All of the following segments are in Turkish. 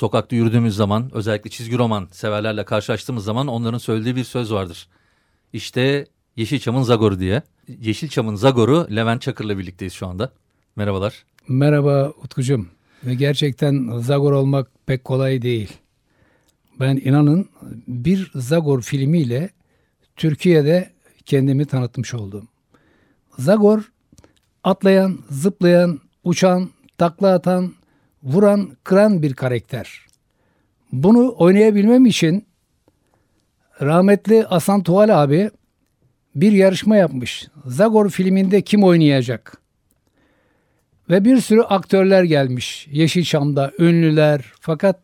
Sokakta yürüdüğümüz zaman özellikle çizgi roman severlerle karşılaştığımız zaman onların söylediği bir söz vardır. İşte Yeşilçam'ın Zagoru diye. Yeşilçam'ın Zagoru Levent Çakır'la birlikteyiz şu anda. Merhabalar. Merhaba Utkucuğum. Ve gerçekten Zagor olmak pek kolay değil. Ben inanın bir Zagor filmiyle Türkiye'de kendimi tanıtmış oldum. Zagor atlayan, zıplayan, uçan, takla atan, vuran, kıran bir karakter. Bunu oynayabilmem için rahmetli Hasan Tuval abi bir yarışma yapmış. Zagor filminde kim oynayacak? Ve bir sürü aktörler gelmiş Yeşilçam'da ünlüler fakat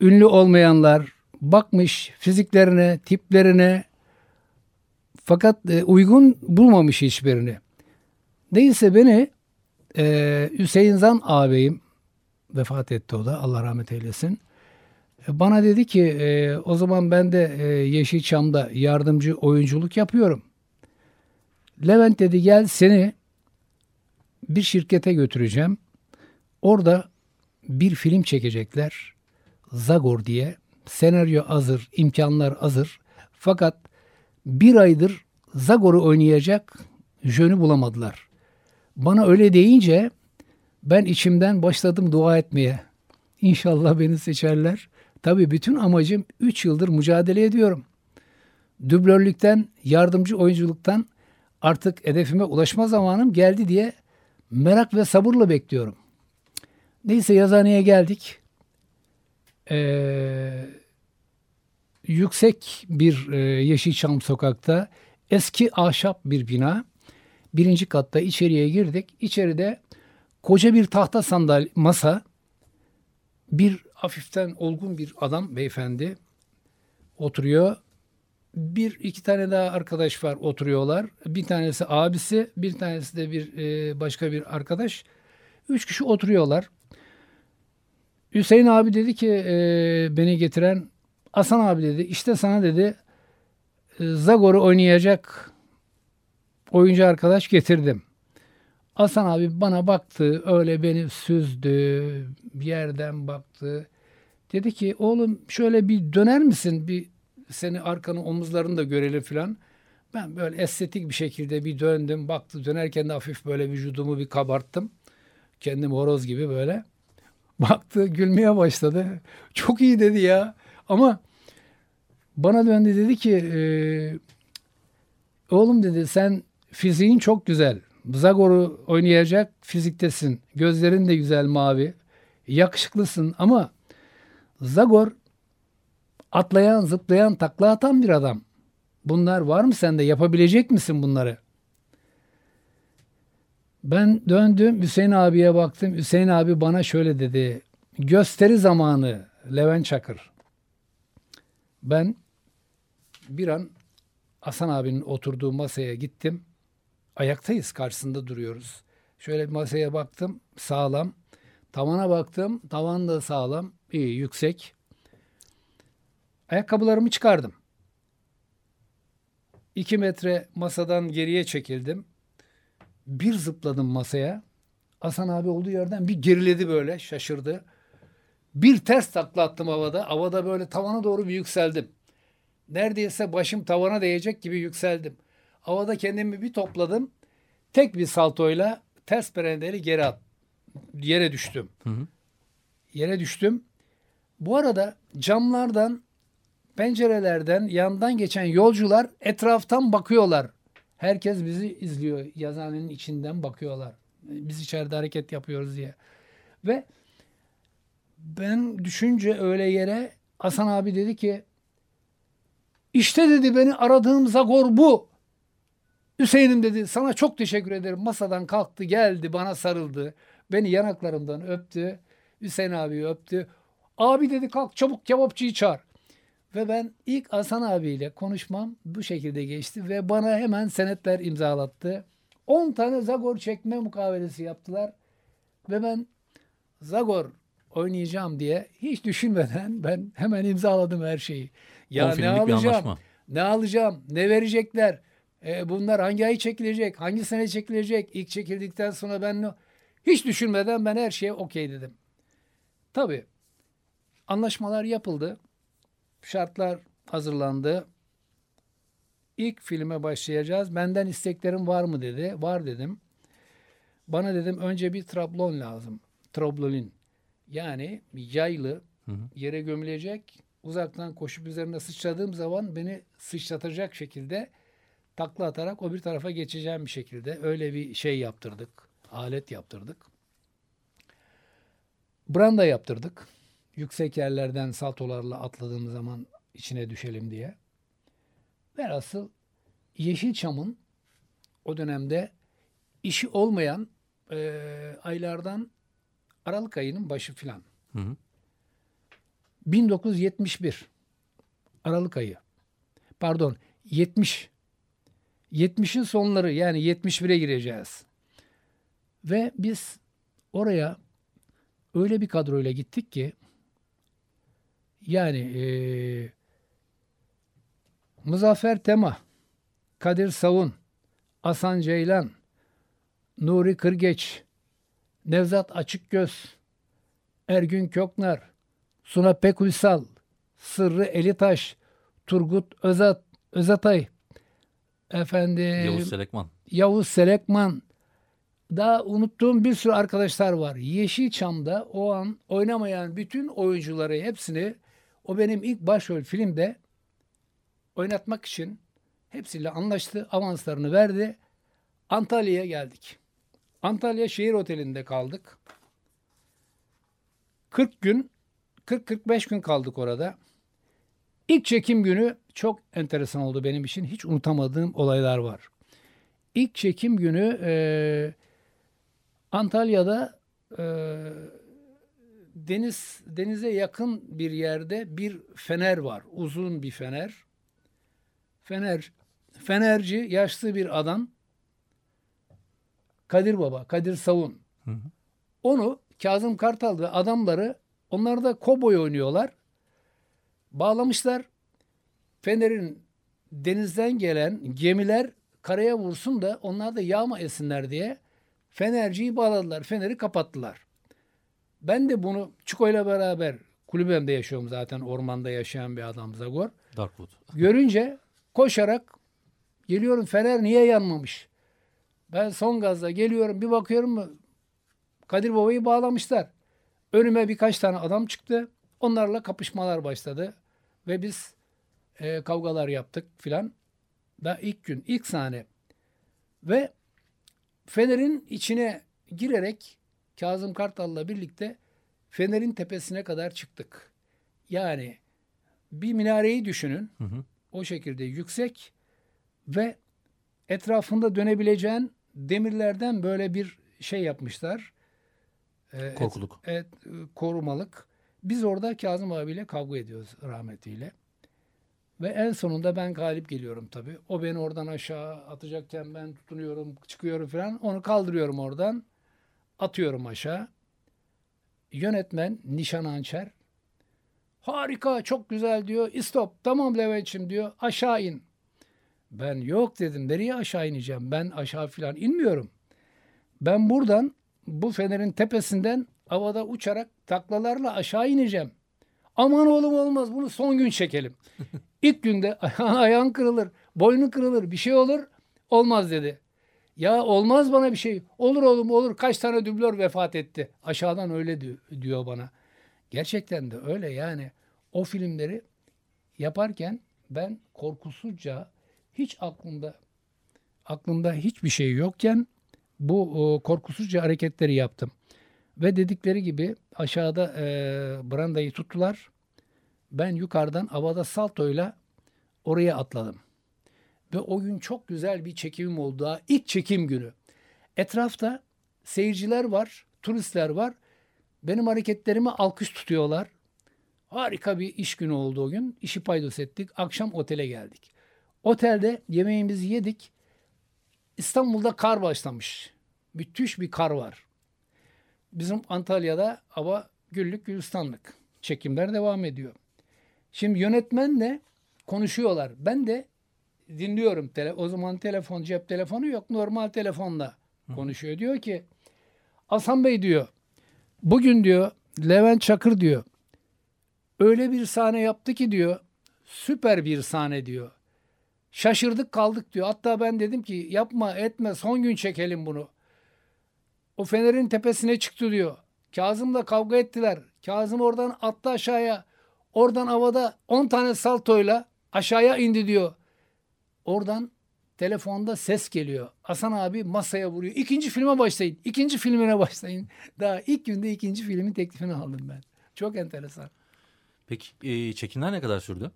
ünlü olmayanlar bakmış fiziklerine, tiplerine fakat e, uygun bulmamış hiçbirini. Neyse beni e, Hüseyin Zan ağabeyim vefat etti o da Allah rahmet eylesin. E, bana dedi ki e, o zaman ben de e, Yeşilçam'da yardımcı oyunculuk yapıyorum. Levent dedi gel seni bir şirkete götüreceğim. Orada bir film çekecekler. Zagor diye. Senaryo hazır, imkanlar hazır. Fakat bir aydır Zagor'u oynayacak jönü bulamadılar. Bana öyle deyince ben içimden başladım dua etmeye. İnşallah beni seçerler. Tabii bütün amacım 3 yıldır mücadele ediyorum. Dublörlükten, yardımcı oyunculuktan artık hedefime ulaşma zamanım geldi diye merak ve sabırla bekliyorum. Neyse yazıhaneye geldik. Ee, yüksek bir e, Yeşilçam sokakta eski ahşap bir bina. Birinci katta içeriye girdik. İçeride koca bir tahta sandalye masa bir hafiften olgun bir adam beyefendi oturuyor. Bir iki tane daha arkadaş var oturuyorlar. Bir tanesi abisi, bir tanesi de bir e, başka bir arkadaş. Üç kişi oturuyorlar. Hüseyin abi dedi ki e, beni getiren Hasan abi dedi işte sana dedi e, Zagor'u oynayacak oyuncu arkadaş getirdim. Hasan abi bana baktı öyle beni süzdü bir yerden baktı. Dedi ki oğlum şöyle bir döner misin bir seni arkanı omuzlarını da görelim filan. Ben böyle estetik bir şekilde bir döndüm baktı dönerken de hafif böyle vücudumu bir kabarttım. Kendim horoz gibi böyle. Baktı gülmeye başladı. Çok iyi dedi ya. Ama bana döndü dedi ki e, oğlum dedi sen fiziğin çok güzel. Zagor'u oynayacak fiziktesin. Gözlerin de güzel mavi. Yakışıklısın ama Zagor atlayan, zıplayan, takla atan bir adam. Bunlar var mı sende? Yapabilecek misin bunları? Ben döndüm Hüseyin abiye baktım. Hüseyin abi bana şöyle dedi. Gösteri zamanı Levent Çakır. Ben bir an Hasan abinin oturduğu masaya gittim. Ayaktayız karşısında duruyoruz. Şöyle masaya baktım sağlam. Tavana baktım tavan da sağlam. iyi yüksek. Ayakkabılarımı çıkardım. İki metre masadan geriye çekildim. Bir zıpladım masaya. Hasan abi olduğu yerden bir geriledi böyle şaşırdı. Bir ters takla attım havada. Havada böyle tavana doğru bir yükseldim. Neredeyse başım tavana değecek gibi yükseldim. Havada kendimi bir topladım. Tek bir saltoyla ters perendeli geri at. Yere düştüm. Hı hı. Yere düştüm. Bu arada camlardan pencerelerden yandan geçen yolcular etraftan bakıyorlar. Herkes bizi izliyor. Yazıhanenin içinden bakıyorlar. Biz içeride hareket yapıyoruz diye. Ve ben düşünce öyle yere Hasan abi dedi ki işte dedi beni aradığım Zagor bu. Hüseyin'im dedi sana çok teşekkür ederim. Masadan kalktı geldi bana sarıldı. Beni yanaklarımdan öptü. Hüseyin abi öptü. Abi dedi kalk çabuk kebapçıyı çağır. Ve ben ilk Hasan abiyle konuşmam bu şekilde geçti ve bana hemen senetler imzalattı. 10 tane Zagor çekme mukavelesi yaptılar. Ve ben Zagor oynayacağım diye hiç düşünmeden ben hemen imzaladım her şeyi. Ya ne alacağım? Ne alacağım? Ne verecekler? E, bunlar hangi ay çekilecek? Hangi sene çekilecek? İlk çekildikten sonra ben ne... Hiç düşünmeden ben her şeye okey dedim. Tabii anlaşmalar yapıldı. Şartlar hazırlandı. İlk filme başlayacağız. Benden isteklerim var mı dedi. Var dedim. Bana dedim önce bir trablon lazım. Trablolin. Yani yaylı yere gömülecek. Uzaktan koşup üzerine sıçradığım zaman beni sıçratacak şekilde takla atarak o bir tarafa geçeceğim bir şekilde. Öyle bir şey yaptırdık. Alet yaptırdık. Branda yaptırdık. Yüksek yerlerden saltolarla atladığım zaman içine düşelim diye. Velhasıl Yeşilçam'ın o dönemde işi olmayan e, aylardan Aralık ayının başı filan. Hı hı. 1971 Aralık ayı. Pardon 70. 70'in sonları yani 71'e gireceğiz. Ve biz oraya öyle bir kadroyla gittik ki yani eee Muzaffer Tema, Kadir Savun, Hasan Ceylan, Nuri Kırgeç, Nevzat Açıkgöz, Ergün Köknar, Suna Pekuysal, Sırrı Elitaş, Turgut Özat, Özatay, efendim Yavuz Selekman. Yavuz Selekman, daha unuttuğum bir sürü arkadaşlar var. Yeşilçam'da o an oynamayan bütün oyuncuları hepsini o benim ilk başrol filmde oynatmak için hepsiyle anlaştı. Avanslarını verdi. Antalya'ya geldik. Antalya Şehir Oteli'nde kaldık. 40 gün 40-45 gün kaldık orada. İlk çekim günü çok enteresan oldu benim için. Hiç unutamadığım olaylar var. İlk çekim günü e, Antalya'da e, deniz denize yakın bir yerde bir fener var. Uzun bir fener. Fener fenerci yaşlı bir adam. Kadir Baba, Kadir Savun. Onu Kazım Kartal ve adamları onlar da koboy oynuyorlar. Bağlamışlar. Fener'in denizden gelen gemiler karaya vursun da onlar da yağma esinler diye Fenerciyi bağladılar. Fener'i kapattılar. Ben de bunu Çiko'yla beraber kulübemde yaşıyorum zaten ormanda yaşayan bir adam Zagor. Darkwood. Görünce koşarak geliyorum Fener niye yanmamış? Ben son gazla geliyorum bir bakıyorum mu Kadir Baba'yı bağlamışlar. Önüme birkaç tane adam çıktı. Onlarla kapışmalar başladı. Ve biz e, kavgalar yaptık filan. Da ilk gün, ilk sahne. Ve Fener'in içine girerek Kazım Kartal'la birlikte Fener'in tepesine kadar çıktık. Yani bir minareyi düşünün. Hı hı. O şekilde yüksek ve etrafında dönebileceğin demirlerden böyle bir şey yapmışlar. Ee, Korkuluk. Evet, e, korumalık. Biz orada Kazım abiyle kavga ediyoruz rahmetiyle. Ve en sonunda ben galip geliyorum tabii. O beni oradan aşağı atacakken ben tutunuyorum, çıkıyorum falan. Onu kaldırıyorum oradan. Atıyorum aşağı. Yönetmen Nişan Hançer. Harika, çok güzel diyor. İstop, tamam Levent'ciğim diyor. Aşağı in. Ben yok dedim. Nereye aşağı ineceğim? Ben aşağı falan inmiyorum. Ben buradan bu fenerin tepesinden havada uçarak taklalarla aşağı ineceğim. Aman oğlum olmaz bunu son gün çekelim. İlk günde ayağın kırılır, boynun kırılır, bir şey olur. Olmaz dedi. Ya olmaz bana bir şey. Olur oğlum olur. Kaç tane dublör vefat etti. Aşağıdan öyle diyor, bana. Gerçekten de öyle yani. O filmleri yaparken ben korkusuzca hiç aklımda aklımda hiçbir şey yokken bu korkusuzca hareketleri yaptım. Ve dedikleri gibi aşağıda e, brandayı tuttular. Ben yukarıdan havada saltoyla oraya atladım. Ve o gün çok güzel bir çekimim oldu. Daha ilk çekim günü. Etrafta seyirciler var. turistler var. Benim hareketlerimi alkış tutuyorlar. Harika bir iş günü oldu o gün. İşi paydos ettik. Akşam otele geldik. Otelde yemeğimizi yedik. İstanbul'da kar başlamış. Müthiş bir kar var. Bizim Antalya'da hava güllük gülistanlık. Çekimler devam ediyor. Şimdi yönetmenle konuşuyorlar. Ben de dinliyorum. Tele, o zaman telefon, cep telefonu yok. Normal telefonla konuşuyor. Diyor ki Hasan Bey diyor bugün diyor Levent Çakır diyor öyle bir sahne yaptı ki diyor süper bir sahne diyor. Şaşırdık kaldık diyor. Hatta ben dedim ki yapma etme son gün çekelim bunu. O fenerin tepesine çıktı diyor. Kazım'la kavga ettiler. Kazım oradan attı aşağıya. Oradan havada 10 tane saltoyla aşağıya indi diyor. Oradan telefonda ses geliyor. Hasan abi masaya vuruyor. İkinci filme başlayın. İkinci filmine başlayın. Daha ilk günde ikinci filmin teklifini aldım ben. Çok enteresan. Peki e, çekimler ne kadar sürdü?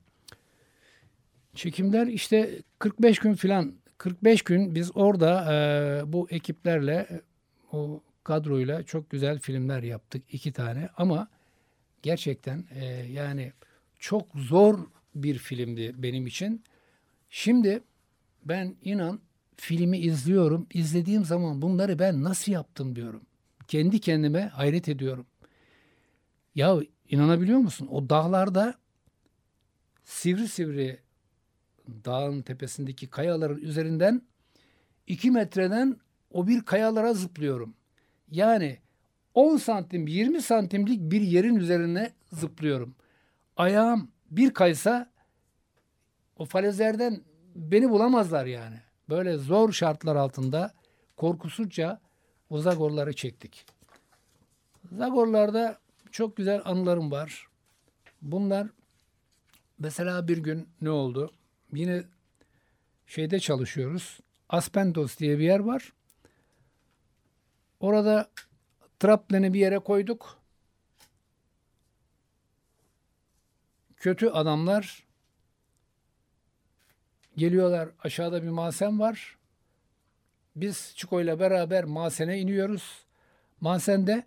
Çekimler işte 45 gün filan 45 gün biz orada e, bu ekiplerle o kadroyla çok güzel filmler yaptık iki tane ama gerçekten e, yani çok zor bir filmdi benim için. Şimdi ben inan filmi izliyorum. İzlediğim zaman bunları ben nasıl yaptım diyorum. Kendi kendime hayret ediyorum. Ya inanabiliyor musun? O dağlarda sivri sivri dağın tepesindeki kayaların üzerinden iki metreden o bir kayalara zıplıyorum. Yani 10 santim 20 santimlik bir yerin üzerine zıplıyorum. Ayağım bir kaysa o falezlerden beni bulamazlar yani. Böyle zor şartlar altında korkusuzca o Zagorları çektik. Zagorlarda çok güzel anılarım var. Bunlar mesela bir gün ne oldu? Yine şeyde çalışıyoruz. Aspendos diye bir yer var. Orada traplen'i bir yere koyduk. Kötü adamlar geliyorlar. Aşağıda bir masen var. Biz Çiko ile beraber masene iniyoruz. Masende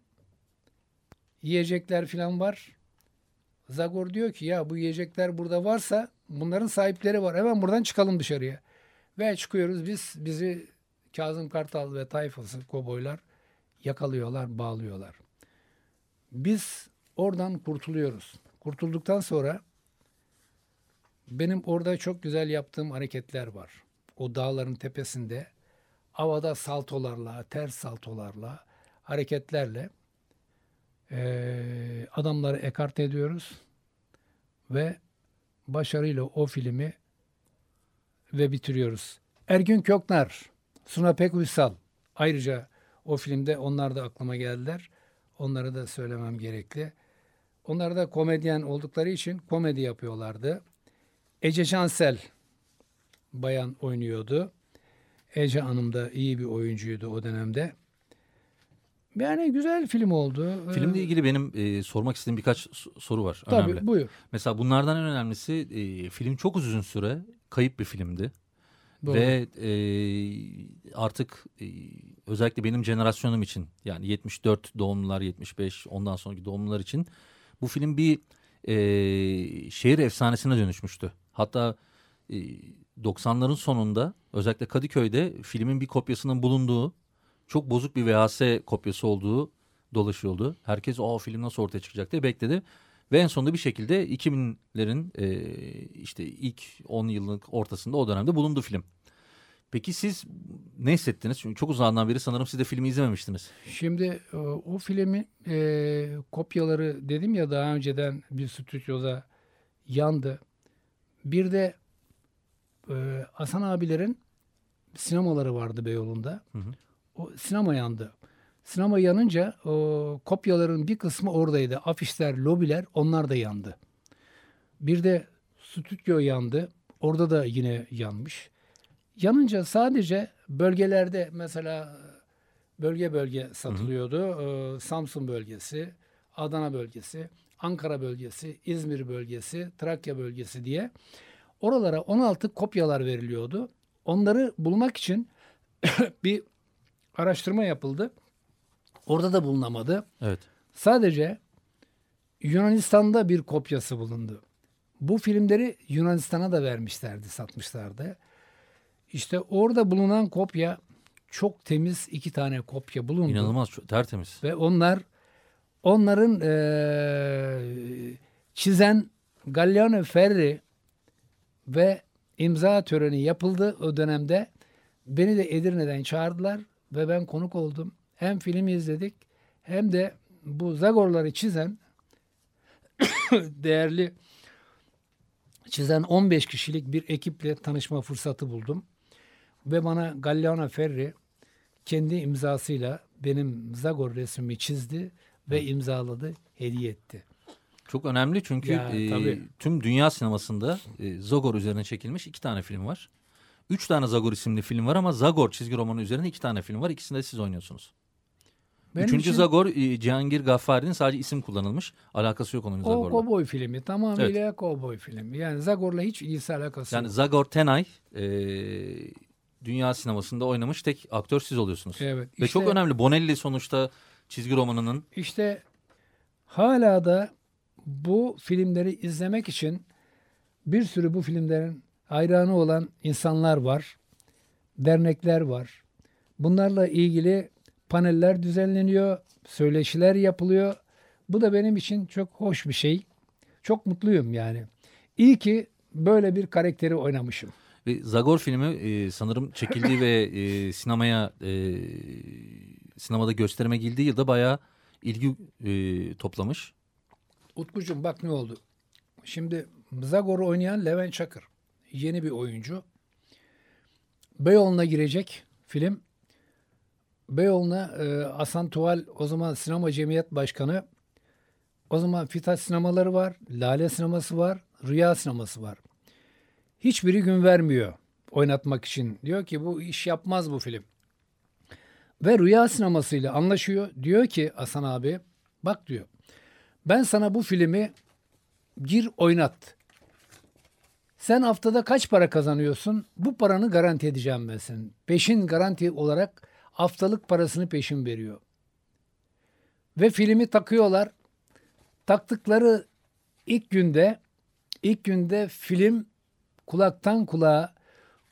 yiyecekler falan var. Zagor diyor ki ya bu yiyecekler burada varsa bunların sahipleri var. Hemen buradan çıkalım dışarıya. Ve çıkıyoruz biz bizi Kazım Kartal ve tayfası koboylar yakalıyorlar, bağlıyorlar. Biz oradan kurtuluyoruz. Kurtulduktan sonra benim orada çok güzel yaptığım hareketler var. O dağların tepesinde havada saltolarla, ters saltolarla, hareketlerle e, adamları ekart ediyoruz ve başarıyla o filmi ve bitiriyoruz. Ergün Köknar, Suna Pek Uysal ayrıca o filmde onlar da aklıma geldiler. Onları da söylemem gerekli. Onlar da komedyen oldukları için komedi yapıyorlardı. Ece Cansel bayan oynuyordu. Ece Hanım da iyi bir oyuncuydu o dönemde. Yani güzel film oldu. Filmle ilgili benim e, sormak istediğim birkaç soru var. Tabii önemli. buyur. Mesela bunlardan en önemlisi e, film çok uzun süre kayıp bir filmdi. Doğru. Ve e, artık e, özellikle benim jenerasyonum için yani 74 doğumlular 75 ondan sonraki doğumlular için bu film bir e, şehir efsanesine dönüşmüştü. Hatta e, 90'ların sonunda özellikle Kadıköy'de filmin bir kopyasının bulunduğu çok bozuk bir VHS kopyası olduğu dolaşıyordu. Herkes o film nasıl ortaya çıkacak diye bekledi. Ve en sonunda bir şekilde 2000'lerin e, işte ilk 10 yıllık ortasında o dönemde bulundu film. Peki siz ne hissettiniz? Çünkü çok uzağından beri sanırım siz de filmi izlememiştiniz. Şimdi e, o filmin e, kopyaları dedim ya daha önceden bir stüdyoda yandı. Bir de e, Hasan abilerin sinemaları vardı Beyoğlu'nda. Hı hı. O sinema yandı. Sinema yanınca o kopyaların bir kısmı oradaydı. Afişler, lobiler onlar da yandı. Bir de stüdyo yandı. Orada da yine yanmış. Yanınca sadece bölgelerde mesela bölge bölge satılıyordu. Ee, Samsun bölgesi, Adana bölgesi, Ankara bölgesi, İzmir bölgesi, Trakya bölgesi diye oralara 16 kopyalar veriliyordu. Onları bulmak için bir araştırma yapıldı. Orada da bulunamadı. Evet. Sadece Yunanistan'da bir kopyası bulundu. Bu filmleri Yunanistan'a da vermişlerdi, satmışlardı. İşte orada bulunan kopya çok temiz iki tane kopya bulundu. İnanılmaz tertemiz. Ve onlar onların eee, çizen Galliano Ferri ve imza töreni yapıldı o dönemde. Beni de Edirne'den çağırdılar ve ben konuk oldum. Hem filmi izledik hem de bu Zagorları çizen değerli çizen 15 kişilik bir ekiple tanışma fırsatı buldum. Ve bana Galliano Ferri kendi imzasıyla benim Zagor resmimi çizdi ve imzaladı, hediye etti. Çok önemli çünkü Ya, e, tabii. tüm dünya sinemasında e, Zagor üzerine çekilmiş iki tane film var. Üç tane Zagor isimli film var ama Zagor çizgi romanı üzerine iki tane film var. İkisinde de siz oynuyorsunuz. Benim Üçüncü için Zagor e, Cihangir Gaffari'nin sadece isim kullanılmış. Alakası yok onun o Zagor'la. kovboy filmi. Tamamıyla kovboy filmi. Yani Zagor'la hiç ilgisi alakası Yani yok. Zagor Tenay e, dünya sinemasında oynamış tek aktör siz oluyorsunuz. Evet. Ve işte- çok önemli. Bonelli sonuçta çizgi romanının İşte hala da bu filmleri izlemek için bir sürü bu filmlerin hayranı olan insanlar var. Dernekler var. Bunlarla ilgili paneller düzenleniyor, söyleşiler yapılıyor. Bu da benim için çok hoş bir şey. Çok mutluyum yani. İyi ki böyle bir karakteri oynamışım. Ve Zagor filmi e, sanırım çekildiği ve e, sinemaya e, sinemada gösterime girdiği yılda bayağı ilgi e, toplamış. Utkucuğum bak ne oldu. Şimdi Zagor'u oynayan Levent Çakır. Yeni bir oyuncu. Beyoğlu'na girecek film. Beyoğlu'na e, Hasan Tuval o zaman Sinema Cemiyet Başkanı. O zaman Fitaş sinemaları var. Lale sineması var. Rüya sineması var. Hiçbiri gün vermiyor oynatmak için. Diyor ki bu iş yapmaz bu film. Ve Rüya sinemasıyla anlaşıyor. Diyor ki Hasan abi bak diyor. Ben sana bu filmi gir oynat. Sen haftada kaç para kazanıyorsun? Bu paranı garanti edeceğim ben senin. Peşin garanti olarak haftalık parasını peşin veriyor. Ve filmi takıyorlar. Taktıkları ilk günde ilk günde film kulaktan kulağa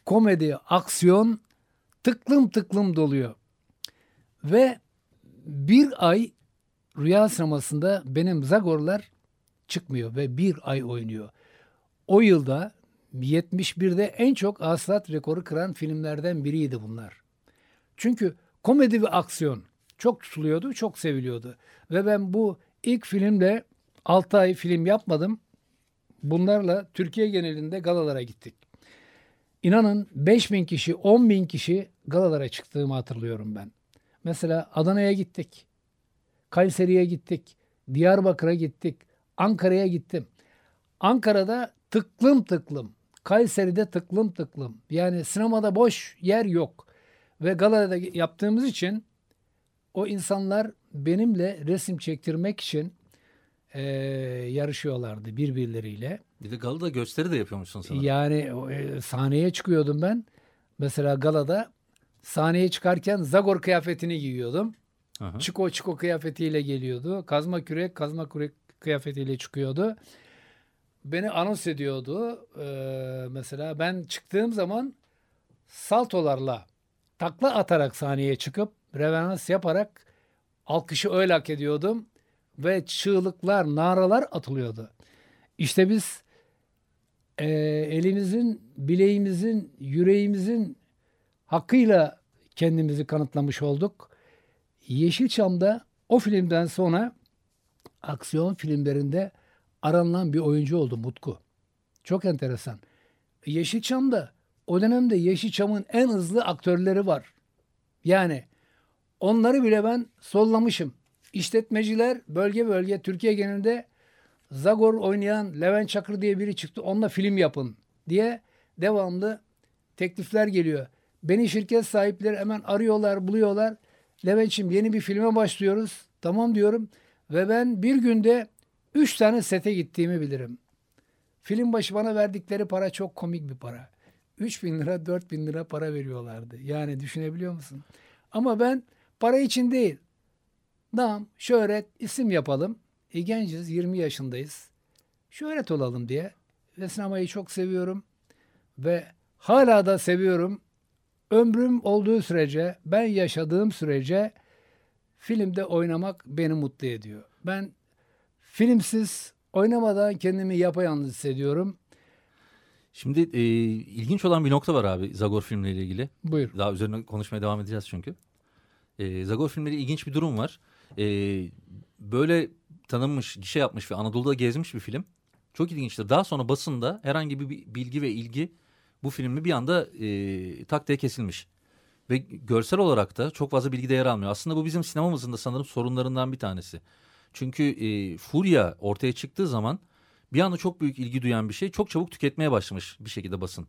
komedi, aksiyon tıklım tıklım doluyor. Ve bir ay Rüya sinemasında benim Zagorlar çıkmıyor ve bir ay oynuyor. O yılda 71'de en çok hasılat rekoru kıran filmlerden biriydi bunlar. Çünkü komedi ve aksiyon çok tutuluyordu, çok seviliyordu. Ve ben bu ilk filmde 6 ay film yapmadım. Bunlarla Türkiye genelinde galalara gittik. İnanın 5 bin kişi, 10 bin kişi galalara çıktığımı hatırlıyorum ben. Mesela Adana'ya gittik. Kayseri'ye gittik. Diyarbakır'a gittik. Ankara'ya gittim. Ankara'da tıklım tıklım. Kayseri'de tıklım tıklım. Yani sinemada boş yer yok. Ve galada yaptığımız için o insanlar benimle resim çektirmek için eee, yarışıyorlardı birbirleriyle. Bir de Galada gösteri de yapıyormuşsun sanırım. Yani e, sahneye çıkıyordum ben. Mesela galada sahneye çıkarken Zagor kıyafetini giyiyordum. Hı. Çiko çiko kıyafetiyle geliyordu. Kazma kürek kazma kürek kıyafetiyle çıkıyordu. Beni anons ediyordu. Ee, mesela ben çıktığım zaman saltolarla takla atarak sahneye çıkıp reverans yaparak alkışı öyle hak ediyordum. Ve çığlıklar, naralar atılıyordu. İşte biz e, elimizin, bileğimizin, yüreğimizin hakkıyla kendimizi kanıtlamış olduk. Yeşilçam'da o filmden sonra aksiyon filmlerinde aranılan bir oyuncu oldu Mutku. Çok enteresan. Yeşilçam'da o dönemde Yeşilçam'ın en hızlı aktörleri var. Yani onları bile ben sollamışım. İşletmeciler bölge bölge Türkiye genelinde Zagor oynayan Levent Çakır diye biri çıktı. Onunla film yapın diye devamlı teklifler geliyor. Beni şirket sahipleri hemen arıyorlar, buluyorlar. Levent'ciğim yeni bir filme başlıyoruz. Tamam diyorum. Ve ben bir günde üç tane sete gittiğimi bilirim. Film başı bana verdikleri para çok komik bir para. 3 bin lira, 4 bin lira para veriyorlardı. Yani düşünebiliyor musun? Ama ben para için değil. Nam, şöhret, isim yapalım. E, genciz, 20 yaşındayız. Şöhret olalım diye. Ve sinemayı çok seviyorum. Ve hala da seviyorum. Ömrüm olduğu sürece, ben yaşadığım sürece filmde oynamak beni mutlu ediyor. Ben filmsiz oynamadan kendimi yapayalnız hissediyorum. Şimdi e, ilginç olan bir nokta var abi Zagor filmleriyle ilgili. Buyur. Daha üzerine konuşmaya devam edeceğiz çünkü. E, Zagor filmleri ilginç bir durum var. E, böyle tanınmış, gişe yapmış ve Anadolu'da gezmiş bir film. Çok ilginçtir. Daha sonra basında herhangi bir bilgi ve ilgi bu filmi bir anda e, tak diye kesilmiş. Ve görsel olarak da çok fazla bilgide yer almıyor. Aslında bu bizim sinemamızın da sanırım sorunlarından bir tanesi. Çünkü e, Furya ortaya çıktığı zaman bir anda çok büyük ilgi duyan bir şey çok çabuk tüketmeye başlamış bir şekilde basın.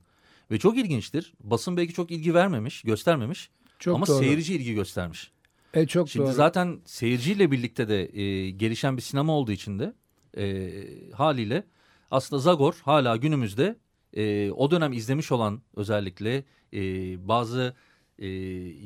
Ve çok ilginçtir. Basın belki çok ilgi vermemiş, göstermemiş Çok ama doğru. seyirci ilgi göstermiş. E, çok Şimdi doğru. zaten seyirciyle birlikte de e, gelişen bir sinema olduğu için de e, haliyle aslında Zagor hala günümüzde e, o dönem izlemiş olan özellikle e, bazı e,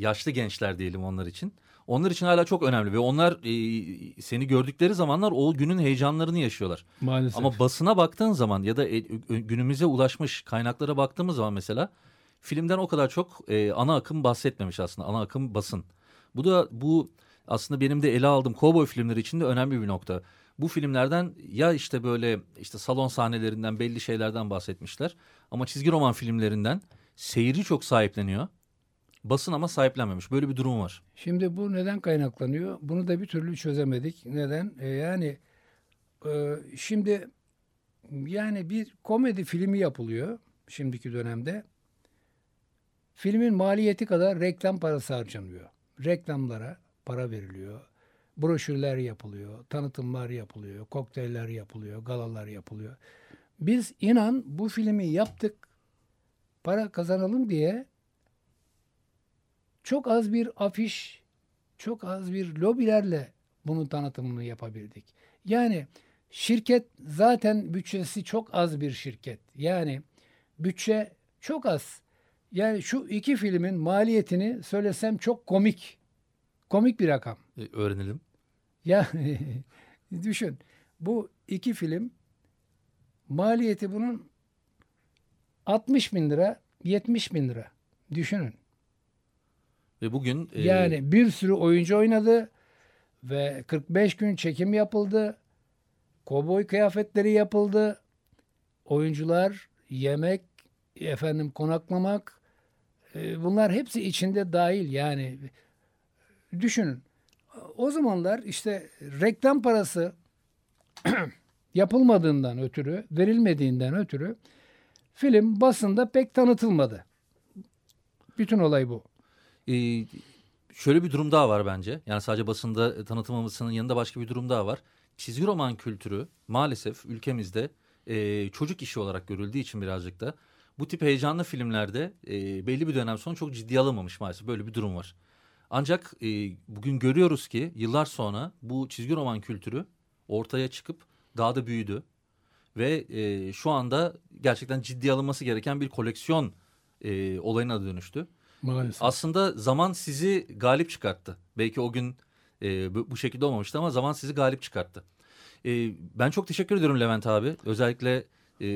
yaşlı gençler diyelim onlar için. Onlar için hala çok önemli ve onlar e, seni gördükleri zamanlar o günün heyecanlarını yaşıyorlar. Maalesef. Ama basına baktığın zaman ya da e, günümüze ulaşmış kaynaklara baktığımız zaman mesela filmden o kadar çok e, ana akım bahsetmemiş aslında. Ana akım basın. Bu da bu aslında benim de ele aldığım kovboy filmleri için de önemli bir nokta. Bu filmlerden ya işte böyle işte salon sahnelerinden belli şeylerden bahsetmişler. Ama çizgi roman filmlerinden seyirci çok sahipleniyor. Basın ama sahiplenmemiş. Böyle bir durum var. Şimdi bu neden kaynaklanıyor? Bunu da bir türlü çözemedik. Neden? E, yani e, şimdi yani bir komedi filmi yapılıyor şimdiki dönemde. Filmin maliyeti kadar reklam parası harcanıyor. Reklamlara para veriliyor. Broşürler yapılıyor, tanıtımlar yapılıyor, kokteyller yapılıyor, galalar yapılıyor. Biz inan bu filmi yaptık, para kazanalım diye çok az bir afiş, çok az bir lobilerle bunun tanıtımını yapabildik. Yani şirket zaten bütçesi çok az bir şirket. Yani bütçe çok az. Yani şu iki filmin maliyetini söylesem çok komik. Komik bir rakam. E, öğrenelim. Ya düşün. Bu iki film maliyeti bunun 60 bin lira, 70 bin lira. Düşünün. Ve bugün e, Yani bir sürü oyuncu oynadı ve 45 gün çekim yapıldı. Kovboy kıyafetleri yapıldı. Oyuncular, yemek, efendim konaklamak e, bunlar hepsi içinde dahil yani düşünün. O zamanlar işte reklam parası yapılmadığından ötürü, verilmediğinden ötürü film basında pek tanıtılmadı. Bütün olay bu. Ee, şöyle bir durum daha var bence. Yani sadece basında tanıtılmamasının yanında başka bir durum daha var. Çizgi roman kültürü maalesef ülkemizde e, çocuk işi olarak görüldüğü için birazcık da bu tip heyecanlı filmlerde e, belli bir dönem sonra çok ciddiye alınmamış maalesef. Böyle bir durum var. Ancak e, bugün görüyoruz ki yıllar sonra bu çizgi roman kültürü ortaya çıkıp daha da büyüdü. Ve e, şu anda gerçekten ciddiye alınması gereken bir koleksiyon e, olayına dönüştü. Maalesef. Aslında zaman sizi galip çıkarttı. Belki o gün e, bu, bu şekilde olmamıştı ama zaman sizi galip çıkarttı. E, ben çok teşekkür ediyorum Levent abi. Özellikle e,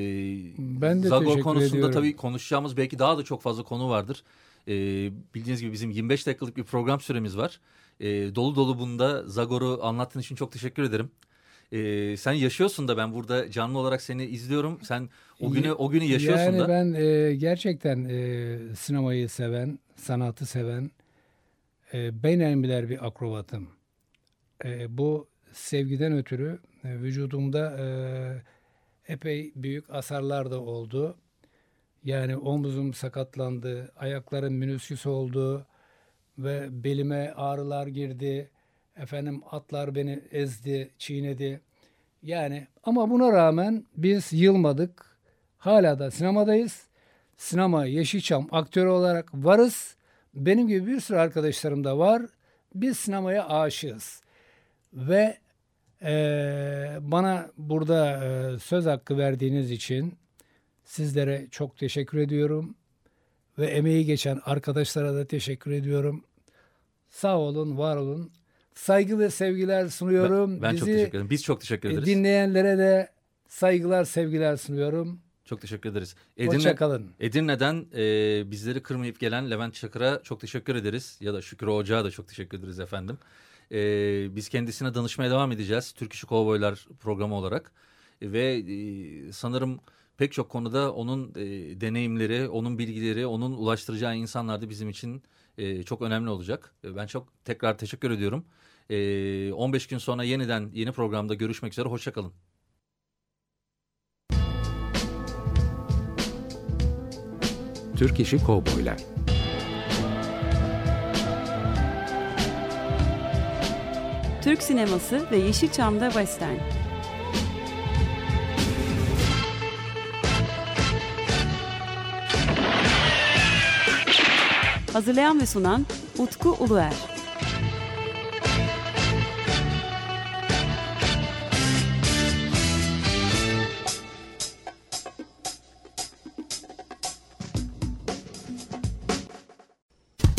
Ben de Zagor konusunda ediyorum. tabii konuşacağımız belki daha da çok fazla konu vardır. E, bildiğiniz gibi bizim 25 dakikalık bir program süremiz var. E, dolu dolu bunda Zagor'u anlattığın için çok teşekkür ederim. E, sen yaşıyorsun da ben burada canlı olarak seni izliyorum. Sen o günü o günü yaşıyorsun yani da. ben e, gerçekten e, sinemayı seven, sanatı seven, e, beynelmiler bir akrobatım. E, bu sevgiden ötürü e, vücudumda e, epey büyük asarlar da oldu. Yani omuzum sakatlandı, ayaklarım minüsküs oldu ve belime ağrılar girdi. Efendim atlar beni ezdi, çiğnedi. Yani ama buna rağmen biz yılmadık. Hala da sinemadayız. Sinema Yeşilçam aktörü olarak varız. Benim gibi bir sürü arkadaşlarım da var. Biz sinemaya aşığız. Ve eee, bana burada eee, söz hakkı verdiğiniz için sizlere çok teşekkür ediyorum. Ve emeği geçen arkadaşlara da teşekkür ediyorum. Sağ olun, var olun. Saygı ve sevgiler sunuyorum. Ben, ben çok Bizi teşekkür ederim. Biz çok teşekkür e, ederiz. dinleyenlere de saygılar, sevgiler sunuyorum. Çok teşekkür ederiz. Hoşça kalın. Edirne'den e, bizleri kırmayıp gelen Levent Çakır'a çok teşekkür ederiz. Ya da Şükrü Ocağa da çok teşekkür ederiz efendim. E, biz kendisine danışmaya devam edeceğiz. Türk İşi Kovboylar programı olarak. E, ve e, sanırım pek çok konuda onun e, deneyimleri, onun bilgileri, onun ulaştıracağı insanlar da bizim için e, çok önemli olacak. E, ben çok tekrar teşekkür ediyorum. E, 15 gün sonra yeniden yeni programda görüşmek üzere. Hoşçakalın. Türk İşi Kovboylar Türk sineması ve Yeşilçam'da Western. Hazırlayan ve sunan Utku Uluer.